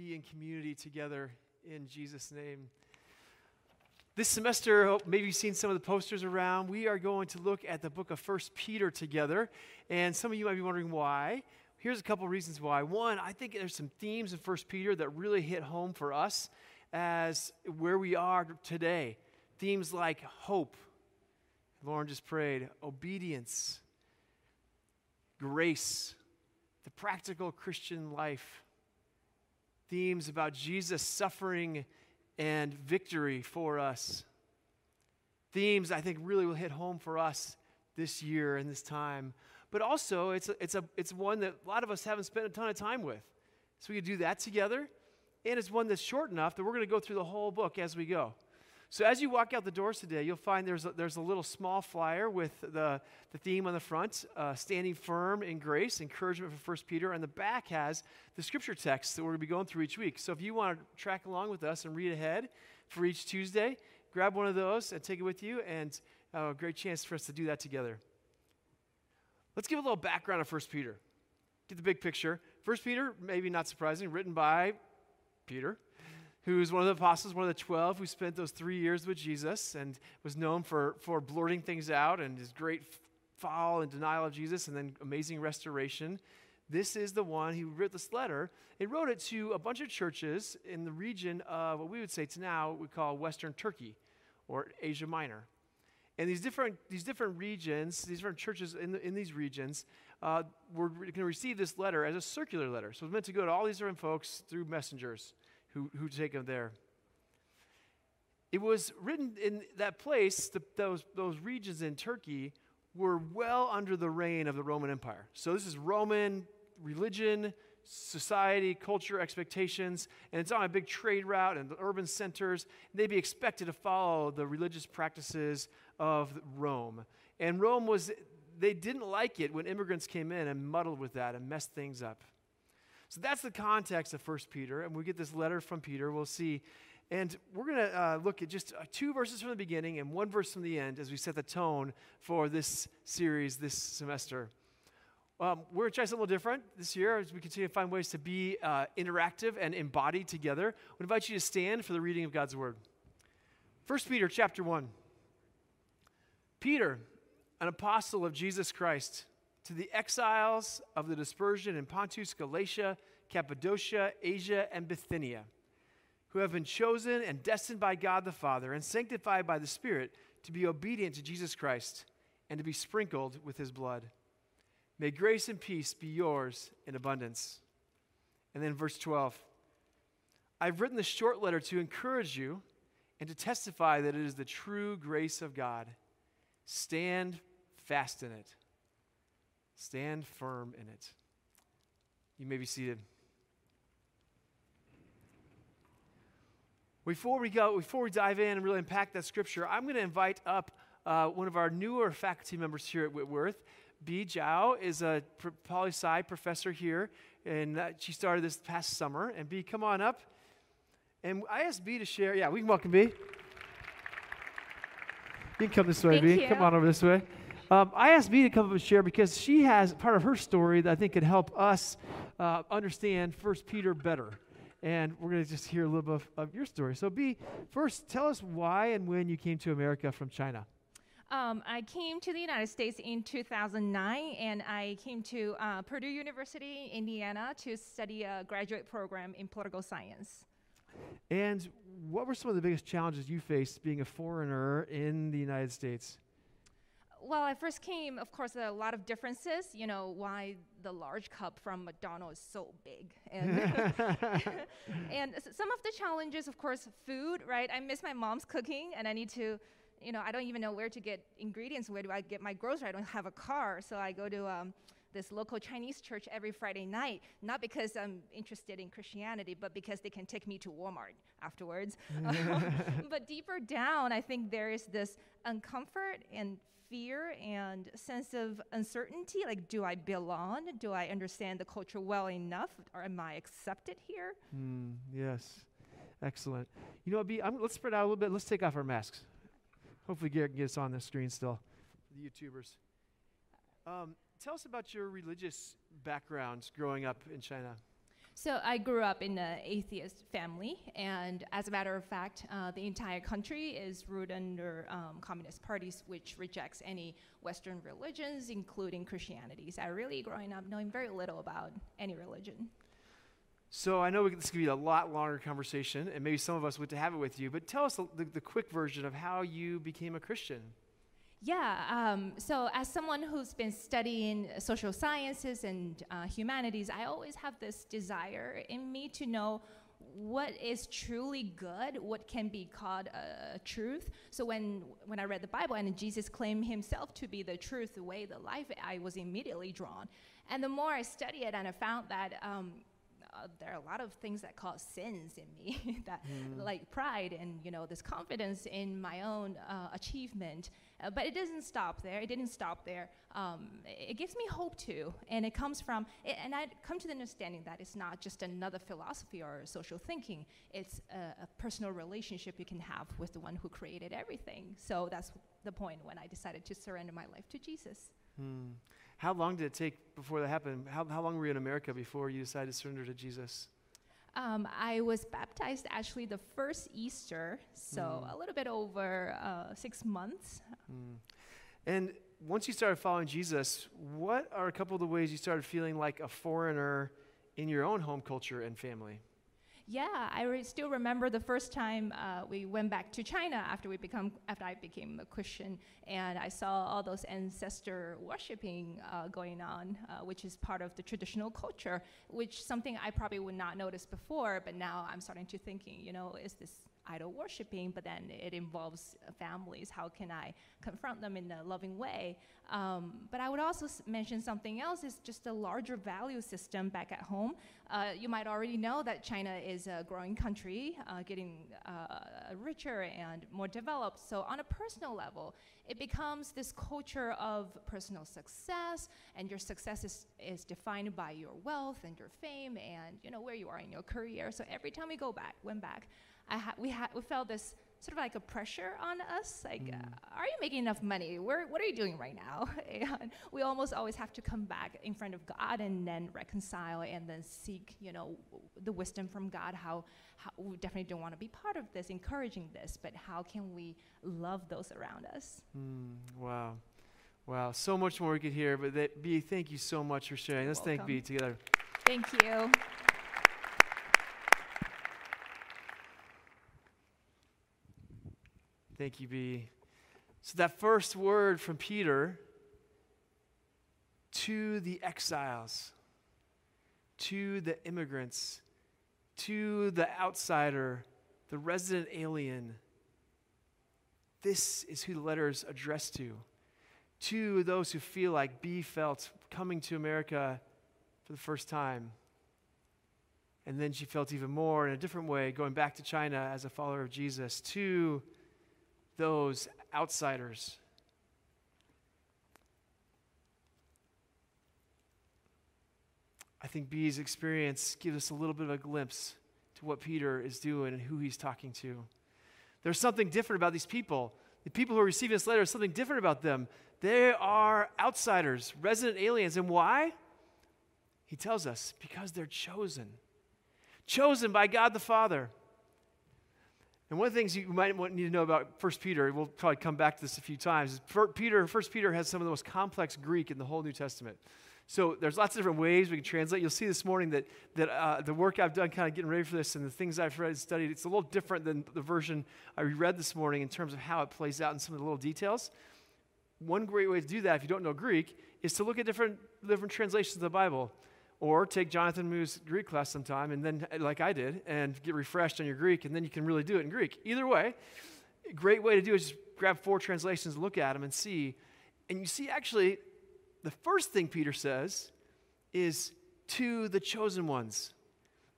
be in community together in Jesus' name. This semester, maybe you've seen some of the posters around. We are going to look at the book of First Peter together. And some of you might be wondering why. Here's a couple reasons why. One, I think there's some themes in First Peter that really hit home for us as where we are today. Themes like hope, Lauren just prayed, obedience, grace, the practical Christian life. Themes about Jesus suffering and victory for us. Themes I think really will hit home for us this year and this time. But also, it's, a, it's, a, it's one that a lot of us haven't spent a ton of time with. So we can do that together. And it's one that's short enough that we're going to go through the whole book as we go. So as you walk out the doors today, you'll find there's a, there's a little small flyer with the, the theme on the front, uh, standing firm in grace, encouragement for 1 Peter. And the back has the scripture text that we're going to be going through each week. So if you want to track along with us and read ahead for each Tuesday, grab one of those and take it with you. And uh, a great chance for us to do that together. Let's give a little background of 1 Peter. Get the big picture. 1 Peter, maybe not surprising, written by Peter who's one of the apostles, one of the 12 who spent those three years with Jesus and was known for, for blurting things out and his great fall and denial of Jesus and then amazing restoration. This is the one who wrote this letter. He wrote it to a bunch of churches in the region of what we would say to now we call Western Turkey or Asia Minor. And these different, these different regions, these different churches in, the, in these regions, uh, were going to receive this letter as a circular letter. So it was meant to go to all these different folks through messengers who, who take them there. It was written in that place, the, those, those regions in Turkey were well under the reign of the Roman Empire. So this is Roman religion, society, culture, expectations, and it's on a big trade route and the urban centers. They'd be expected to follow the religious practices of Rome. And Rome was, they didn't like it when immigrants came in and muddled with that and messed things up. So that's the context of 1 Peter. And we get this letter from Peter. We'll see. And we're going to uh, look at just uh, two verses from the beginning and one verse from the end as we set the tone for this series this semester. Um, we're going to try something a little different this year as we continue to find ways to be uh, interactive and embodied together. We invite you to stand for the reading of God's Word. 1 Peter chapter 1. Peter, an apostle of Jesus Christ to the exiles of the dispersion in Pontus, Galatia, Cappadocia, Asia, and Bithynia, who have been chosen and destined by God the Father and sanctified by the Spirit to be obedient to Jesus Christ and to be sprinkled with his blood. May grace and peace be yours in abundance. And then verse 12 I've written this short letter to encourage you and to testify that it is the true grace of God. Stand fast in it. Stand firm in it. You may be seated. Before we go, before we dive in and really unpack that scripture, I'm going to invite up uh, one of our newer faculty members here at Whitworth. B. Zhao is a poli sci professor here, and uh, she started this past summer. And B, come on up. And I asked B to share. Yeah, we can welcome B. You can come this way, Thank B. You. Come on over this way. Um, I asked B to come up and share because she has part of her story that I think could help us uh, understand First Peter better. And we're going to just hear a little bit of, of, your story. So, B, first, tell us why and when you came to America from China. Um, I came to the United States in 2009, and I came to uh, Purdue University, Indiana, to study a graduate program in political science. And what were some of the biggest challenges you faced being a foreigner in the United States? Well, I first came, of course, there are a lot of differences. You know, why the large cup from McDonald's is so big. And, and some of the challenges, of course, food, right? I miss my mom's cooking, and I need to, you know, I don't even know where to get ingredients. Where do I get my groceries? I don't have a car, so I go to um, this local Chinese church every Friday night, not because I'm interested in Christianity, but because they can take me to Walmart afterwards. but deeper down, I think there is this uncomfort and fear and sense of uncertainty like do i belong? Do i understand the culture well enough? Or am i accepted here? Mm, yes. Excellent. You know be, let's spread out a little bit. Let's take off our masks. Hopefully garrett can get us on the screen still. The youtubers. Um, tell us about your religious backgrounds growing up in china So I grew up in an atheist family, and as a matter of fact, uh, the entire country is ruled under um, communist parties, which rejects any Western religions, including Christianity. So I really, growing up, knowing very little about any religion. So I know this could be a lot longer conversation, and maybe some of us would to have it with you. But tell us the, the quick version of how you became a Christian. Yeah, um, so as someone who's been studying social sciences and uh, humanities, I always have this desire in me to know what is truly good, what can be called a, truth. So when when I read the Bible and Jesus claimed himself to be the truth, the way, the life, I was immediately drawn. And the more I study it, and I found that um, uh, there are a lot of things that cause sins in me that mm. like pride and you know this confidence in my own uh, achievement. Uh, but it doesn't stop there. It didn't stop there. Um, it, gives me hope too. And it comes from it, and i come to the understanding that it's not just another philosophy or social thinking. It's a, a personal relationship you can have with the one who created everything. So that's the point when i decided to surrender my life to jesus. Mm. How long did it take before that happened? How, how long were you in America before you decided to surrender to Jesus? Um, I was baptized actually the first Easter, so mm. a little bit over uh, six months. Mm. And once you started following Jesus, what are a couple of the ways you started feeling like a foreigner in your own home culture and family? Yeah, I re- still remember the first time uh, we went back to China after we become after I became a Christian, and I saw all those ancestor worshiping uh, going on, uh, which is part of the traditional culture, which something I probably would not notice before, but now I'm starting to thinking, you know, is this idol worshiping, but then it involves families. How can I confront them in a loving way? Um, but I would also mention something else is just a larger value system back at home. Uh, you might already know that China is a growing country, uh, getting uh, richer and more developed. So on a personal level, it becomes this culture of personal success, and your success is, is defined by your wealth and your fame and you know where you are in your career. So every time we go back, went back, ha- we, ha- we felt this sort of like a pressure on us like mm. uh, are you making enough money? Where, what are you doing right now? And we almost always have to come back in front of god and then reconcile and then seek you know the wisdom from god how, how we definitely don't want to be part of this encouraging this but how can we love those around us? Mm, wow. Wow so much more we could hear but that, b thank you so much for sharing. Let's thank b together. Thank you Thank you, B. So, that first word from Peter to the exiles, to the immigrants, to the outsider, the resident alien. This is who the letter is addressed to. To those who feel like B felt coming to America for the first time. And then she felt even more in a different way going back to China as a follower of Jesus. To those outsiders. I think B's experience gives us a little bit of a glimpse to what Peter is doing and who he's talking to. There's something different about these people. The people who are receiving this letter, something different about them. They are outsiders, resident aliens. And why? He tells us because they're chosen. Chosen by God the Father. And one of the things you might need to know about 1 Peter, we'll probably come back to this a few times, is Peter, 1 Peter has some of the most complex Greek in the whole New Testament. So there's lots of different ways we can translate. You'll see this morning that, that uh, the work I've done kind of getting ready for this and the things I've read and studied, it's a little different than the version I read this morning in terms of how it plays out in some of the little details. One great way to do that, if you don't know Greek, is to look at different, different translations of the Bible. Or take Jonathan Moo's Greek class sometime, and then, like I did, and get refreshed on your Greek, and then you can really do it in Greek. Either way, great way to do is just grab four translations, look at them, and see. And you see, actually, the first thing Peter says is to the chosen ones.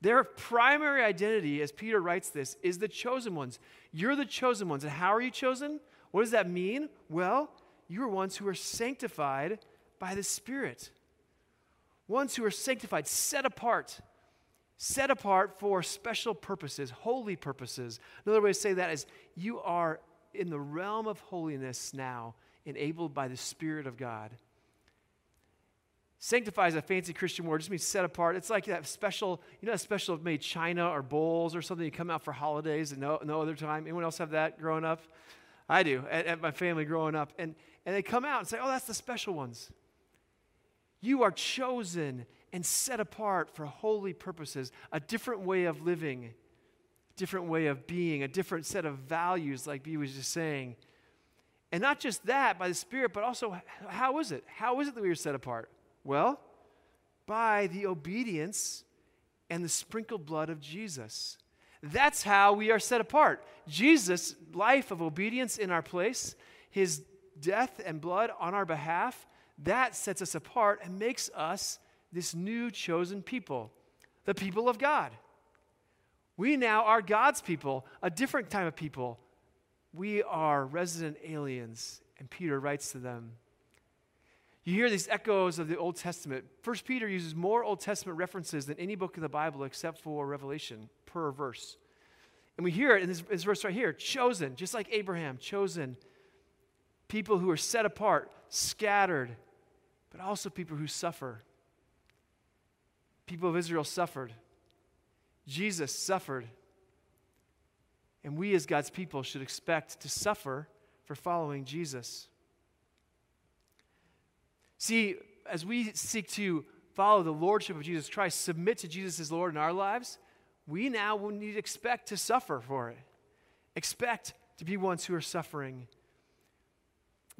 Their primary identity, as Peter writes this, is the chosen ones. You're the chosen ones. And how are you chosen? What does that mean? Well, you are ones who are sanctified by the Spirit ones who are sanctified, set apart, set apart for special purposes, holy purposes. Another way to say that is you are in the realm of holiness now, enabled by the Spirit of God. Sanctify is a fancy Christian word, it just means set apart. It's like that special, you know, that special made china or bowls or something you come out for holidays and no, no other time. Anyone else have that growing up? I do, at, at my family growing up. And, and they come out and say, oh, that's the special ones. You are chosen and set apart for holy purposes, a different way of living, different way of being, a different set of values, like B was just saying. And not just that by the Spirit, but also how is it? How is it that we are set apart? Well, by the obedience and the sprinkled blood of Jesus. That's how we are set apart. Jesus' life of obedience in our place, his death and blood on our behalf, that sets us apart and makes us this new chosen people, the people of God. We now are God's people, a different type of people. We are resident aliens. And Peter writes to them. You hear these echoes of the Old Testament. First Peter uses more Old Testament references than any book of the Bible except for Revelation per verse. And we hear it in this, this verse right here chosen, just like Abraham, chosen. People who are set apart, scattered, but also people who suffer. People of Israel suffered. Jesus suffered. And we, as God's people, should expect to suffer for following Jesus. See, as we seek to follow the lordship of Jesus Christ, submit to Jesus as Lord in our lives, we now will need to expect to suffer for it. Expect to be ones who are suffering.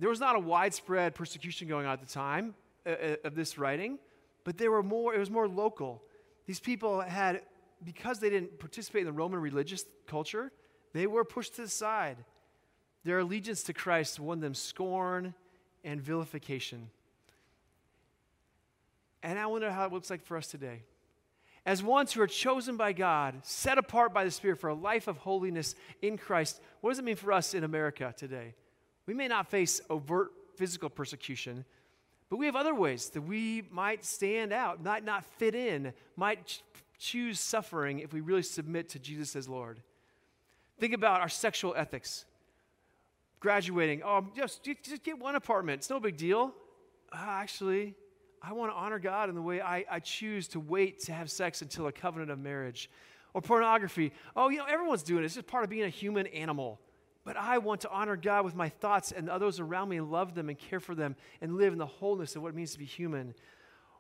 There was not a widespread persecution going on at the time uh, uh, of this writing, but there were more, it was more local. These people had, because they didn't participate in the Roman religious culture, they were pushed to the side. Their allegiance to Christ won them scorn and vilification. And I wonder how it looks like for us today. As ones who are chosen by God, set apart by the Spirit for a life of holiness in Christ, what does it mean for us in America today? We may not face overt physical persecution, but we have other ways that we might stand out, might not fit in, might ch- choose suffering if we really submit to Jesus as Lord. Think about our sexual ethics. Graduating, oh, just, just get one apartment, it's no big deal. Uh, actually, I want to honor God in the way I, I choose to wait to have sex until a covenant of marriage. Or pornography. Oh, you know, everyone's doing it. It's just part of being a human animal. But I want to honor God with my thoughts and others around me and love them and care for them and live in the wholeness of what it means to be human.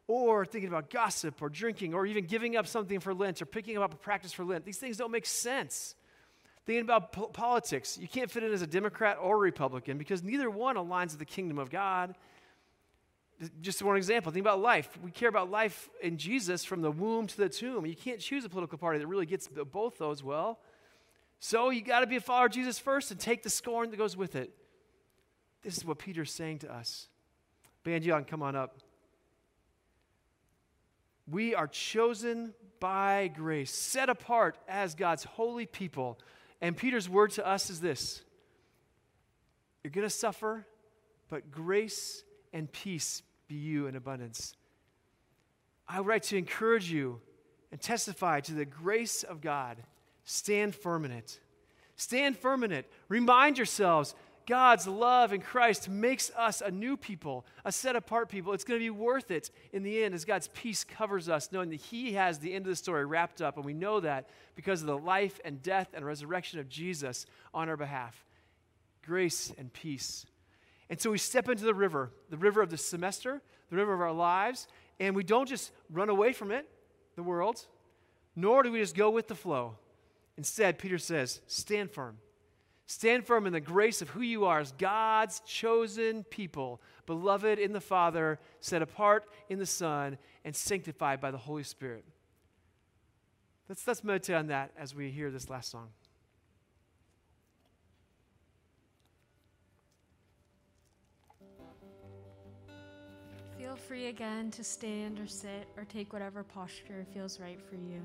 Or thinking about gossip or drinking or even giving up something for Lent or picking up a practice for Lent. These things don't make sense. Thinking about po- politics. You can't fit in as a Democrat or Republican because neither one aligns with the kingdom of God just one example think about life we care about life in jesus from the womb to the tomb you can't choose a political party that really gets both those well so you got to be a follower of jesus first and take the scorn that goes with it. This is what peter's saying to us. Young come on up. We are chosen by grace set apart as god's holy people. And peter's word to us is this. You're going to suffer but grace and peace be you in abundance. I write to encourage you and testify to the grace of God. Stand firm in it. Stand firm in it. Remind yourselves God's love in Christ makes us a new people, a set apart people. It's going to be worth it in the end as God's peace covers us, knowing that He has the end of the story wrapped up. And we know that because of the life and death and resurrection of Jesus on our behalf. Grace and peace. And so we step into the river, the river of the semester, the river of our lives, and we don't just run away from it, the world, nor do we just go with the flow. Instead, Peter says, stand firm. Stand firm in the grace of who you are as God's chosen people, beloved in the Father, set apart in the Son, and sanctified by the Holy Spirit. Let's, let's meditate on that as we hear this last song. Feel free again to stand or sit or take whatever posture feels right for you.